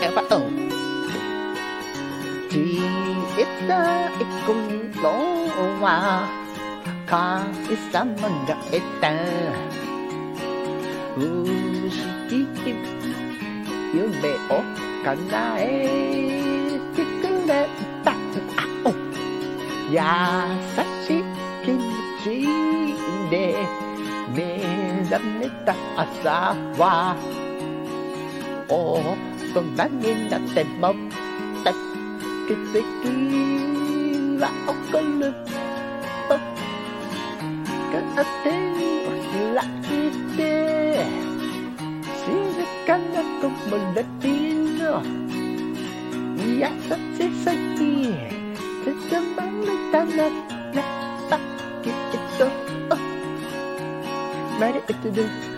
やばうん。小さい頃は神様が得た。不思議夢を叶えてくれた。あお優しい気持ちで目覚めた朝は 어, 그럼 나는 난데 맘, 딱, 그때끼, 라, 엇갈려, 어, 그때, 라, 이때, 시작한 것도 몰라, 띠너, 야, 섭지, 섭지, 그때 맘을 담아, 나, 딱, 그때 또, 어, 말을 뜯어,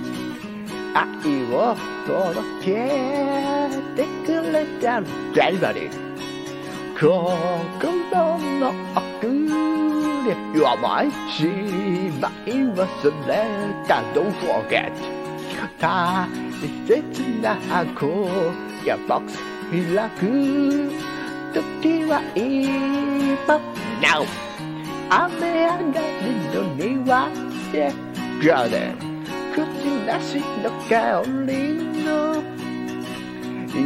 愛を届けてくれたデリバリー心の奥で弱いしまい忘れた Don't forget 大切な箱。やボックス開く。時は今。Now 雨上がりの庭で。Garden 口なしの香りの優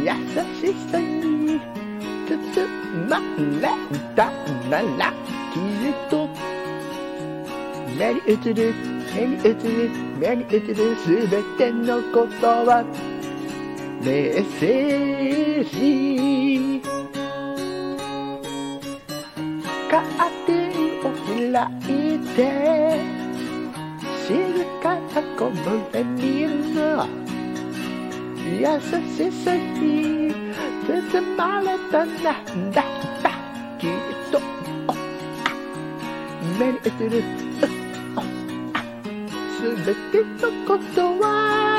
しさに包まれたならきっと目に映る目に映る目に映るすべてのことはメッセージカーテンを開いて Montagnes. Yes, c'est ce qui te malade na na na qui to mais est le se mettait au comptoir